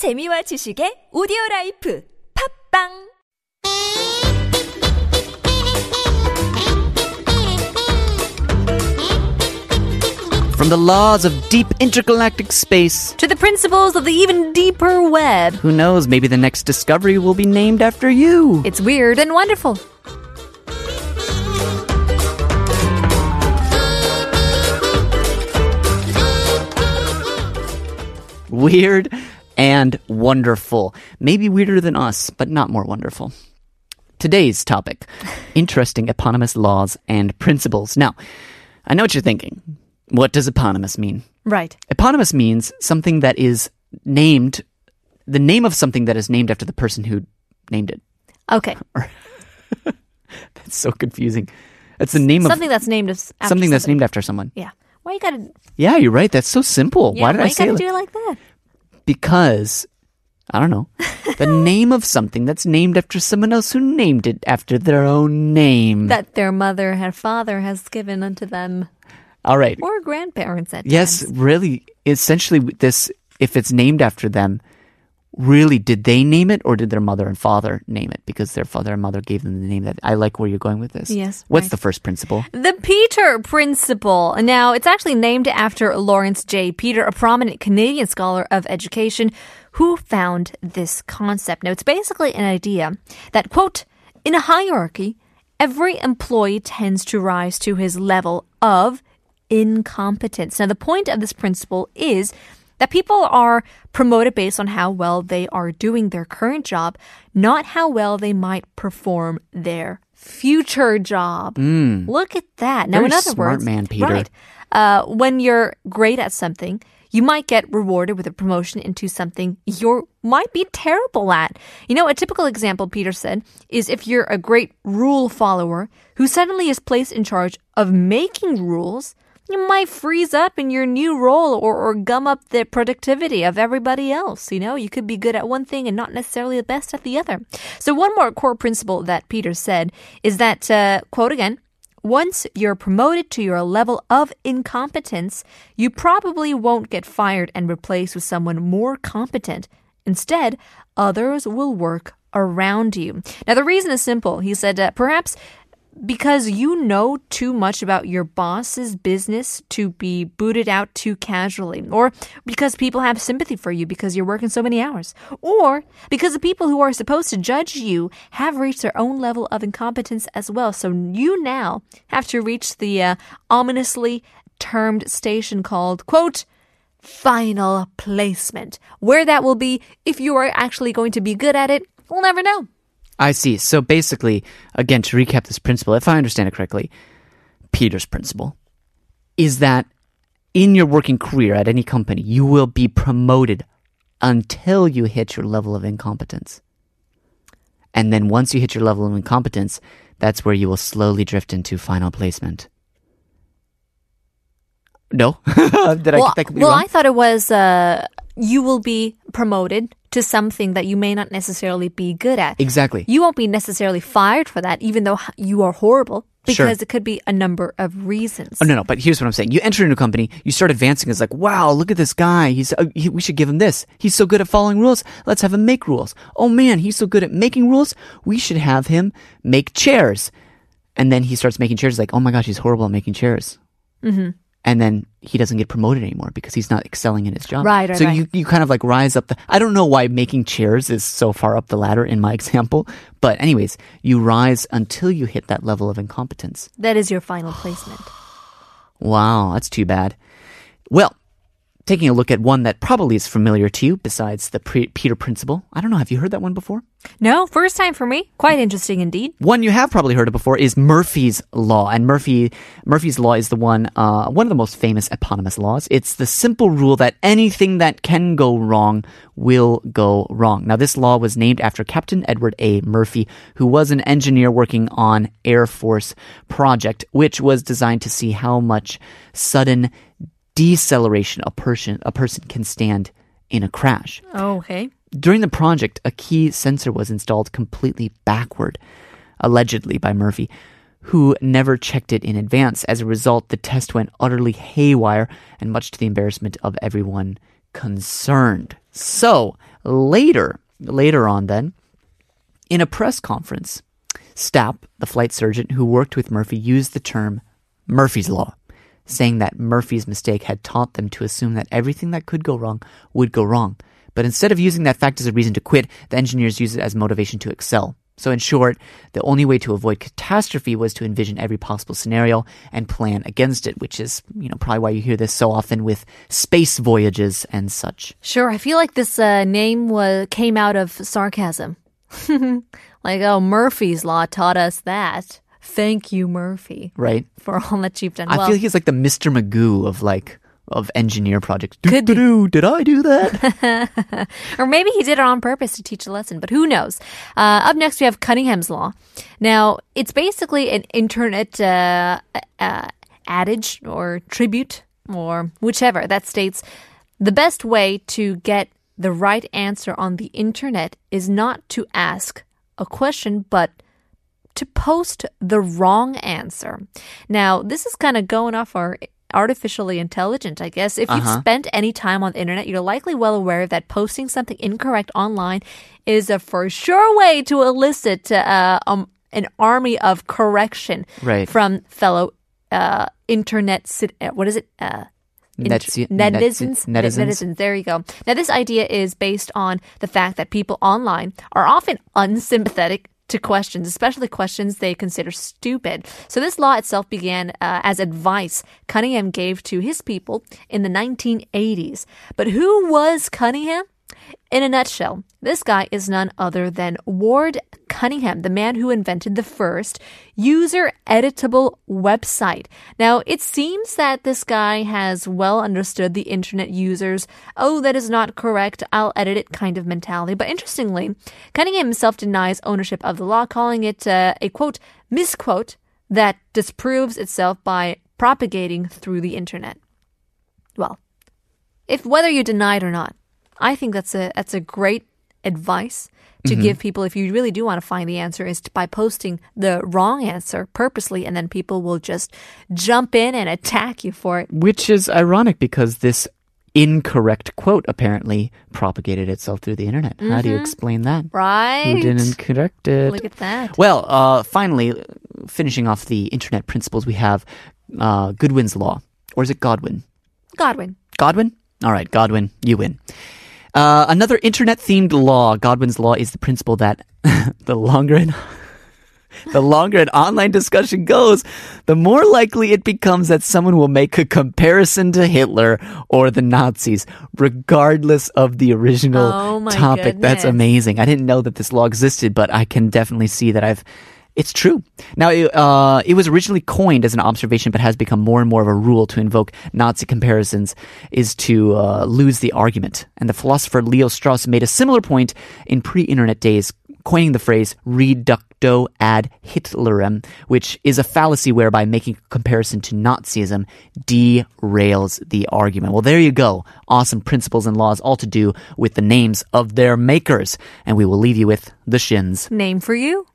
재미와 지식의 오디오 라이프 팝빵 From the laws of deep intergalactic space, to the principles of the even deeper web. who knows, maybe the next discovery will be named after you. It's weird and wonderful. Weird and wonderful. Maybe weirder than us, but not more wonderful. Today's topic interesting eponymous laws and principles. Now, I know what you're thinking. What does eponymous mean? Right. Eponymous means something that is named, the name of something that is named after the person who named it. Okay. that's so confusing. It's the name Something of that's named after something that's named after someone. Yeah. Why you gotta? Yeah, you're right. That's so simple. Yeah, why did I say you gotta it? do it like that? Because I don't know. the name of something that's named after someone else who named it after their own name. That their mother and father has given unto them, All right. or grandparents at Yes, times. really. Essentially, this if it's named after them, really, did they name it or did their mother and father name it? Because their father and mother gave them the name that. I like where you're going with this. Yes, What's right. the first principle? The Peter Principle. Now, it's actually named after Lawrence J. Peter, a prominent Canadian scholar of education who found this concept. Now, it's basically an idea that, quote, in a hierarchy, every employee tends to rise to his level of incompetence. Now, the point of this principle is that people are promoted based on how well they are doing their current job, not how well they might perform their future job. Look at that. Now, Very in other smart words, man, Peter. right? Uh, when you're great at something, you might get rewarded with a promotion into something you might be terrible at. You know, a typical example, Peter said, is if you're a great rule follower who suddenly is placed in charge of making rules, you might freeze up in your new role or, or gum up the productivity of everybody else. You know, you could be good at one thing and not necessarily the best at the other. So, one more core principle that Peter said is that, uh, quote again, once you're promoted to your level of incompetence, you probably won't get fired and replaced with someone more competent. Instead, others will work around you. Now, the reason is simple. He said, uh, perhaps because you know too much about your boss's business to be booted out too casually, or because people have sympathy for you because you're working so many hours, or because the people who are supposed to judge you have reached their own level of incompetence as well. So you now have to reach the uh, ominously termed station called, quote, final placement. Where that will be, if you are actually going to be good at it, we'll never know. I see. So basically, again, to recap this principle, if I understand it correctly, Peter's principle is that in your working career at any company, you will be promoted until you hit your level of incompetence. And then once you hit your level of incompetence, that's where you will slowly drift into final placement. No? Did I well, get that well, wrong? I thought it was uh, you will be promoted to something that you may not necessarily be good at. exactly. You won't be necessarily fired for that, even though you are horrible, Sure. because it could be a number of reasons. Oh no, no. But here's what I'm saying: you enter into a company, you start advancing. It's like, wow, look at this guy. He's uh, he, we should give him this. He's so good at following rules. Let's have him make rules. Oh man, he's so good at making rules. We should have him make chairs. And then he starts making chairs. Like, oh my gosh, he's horrible at making chairs. Mm-hmm. And then he doesn't get promoted anymore because he's not excelling in his job. Right, right, So right. you you kind of like rise up the. I don't know why making chairs is so far up the ladder in my example, but anyways, you rise until you hit that level of incompetence. That is your final placement. Wow, that's too bad. Well, taking a look at one that probably is familiar to you besides the pre- Peter Principle. I don't know, have you heard that one before? No, first time for me. Quite interesting indeed. One you have probably heard of before is Murphy's Law, and Murphy Murphy's Law is the one uh, one of the most famous eponymous laws. It's the simple rule that anything that can go wrong will go wrong. Now, this law was named after Captain Edward A. Murphy, who was an engineer working on Air Force project, which was designed to see how much sudden deceleration a person a person can stand in a crash. Oh, okay. During the project, a key sensor was installed completely backward, allegedly by Murphy, who never checked it in advance. As a result, the test went utterly haywire and much to the embarrassment of everyone concerned. So, Later, later on then, in a press conference, Stapp, the flight surgeon who worked with Murphy, used the term Murphy's Law, saying that Murphy's mistake had taught them to assume that everything that could go wrong would go wrong. But instead of using that fact as a reason to quit, the engineers used it as motivation to excel. So in short, the only way to avoid catastrophe was to envision every possible scenario and plan against it, which is, you know, probably why you hear this so often with space voyages and such. Sure, I feel like this uh, name was came out of sarcasm. like, oh, Murphy's Law taught us that. Thank you, Murphy, Right? for all that you've done. I well, feel he's like the Mr. Magoo of like of engineer projects. Could. Did I do that? or maybe he did it on purpose to teach a lesson, but who knows? Uh, up next, we have Cunningham's Law. Now, it's basically an internet uh, uh, adage or tribute or whichever that states the best way to get the right answer on the internet is not to ask a question, but to post the wrong answer. Now, this is kind of going off our artificially intelligent, I guess. If you've spent any time on the internet, you're likely well aware that posting something incorrect online is a for sure way to elicit uh, um, an army of correction Right. from fellow uh, internet, uh, what is it? Uh, netizens? netizens. netizens. There you go. Now, this idea is based on the fact that people online are often unsympathetic to questions, especially questions they consider stupid. So, this law itself began uh, as advice Cunningham gave to his people in the 1980s. But who was Cunningham? In a nutshell, this guy is none other than Ward Cunningham, the man who invented the first user editable website. Now, it seems that this guy has well understood the internet users, oh, that is not correct, I'll edit it kind of mentality. But interestingly, Cunningham himself denies ownership of the law, calling it uh, a quote, misquote that disproves itself by propagating through the internet. Well, if whether you deny it or not, I think that's a that's a great advice to give people if you really do want to find the answer is to, by posting the wrong answer purposely and then people will just jump in and attack you for it. Which is ironic because this incorrect quote apparently propagated itself through the internet. How do you explain that? Right? Who didn't correct it? Look at that. Well, uh, finally, finishing off the internet principles, we have uh, Goodwin's Law. Or is it Godwin? Godwin. Godwin? All right, Godwin, you win. Uh, another internet themed law, Godwin's Law, is the principle that the longer an, the longer an online discussion goes, the more likely it becomes that someone will make a comparison to Hitler or the Nazis, regardless of the original Oh topic. That's amazing. I didn't know that this law existed, but I can definitely see that I've it's true. Now, it, uh, it was originally coined as an observation, but has become more and more of a rule to invoke Nazi comparisons is to uh, lose the argument. And the philosopher Leo Strauss made a similar point in pre-internet days, coining the phrase reductio ad Hitlerum, which is a fallacy whereby making a comparison to Nazism derails the argument. Well, there you go. Awesome principles and laws, all to do with the names of their makers. And we will leave you with the shins. Name for you?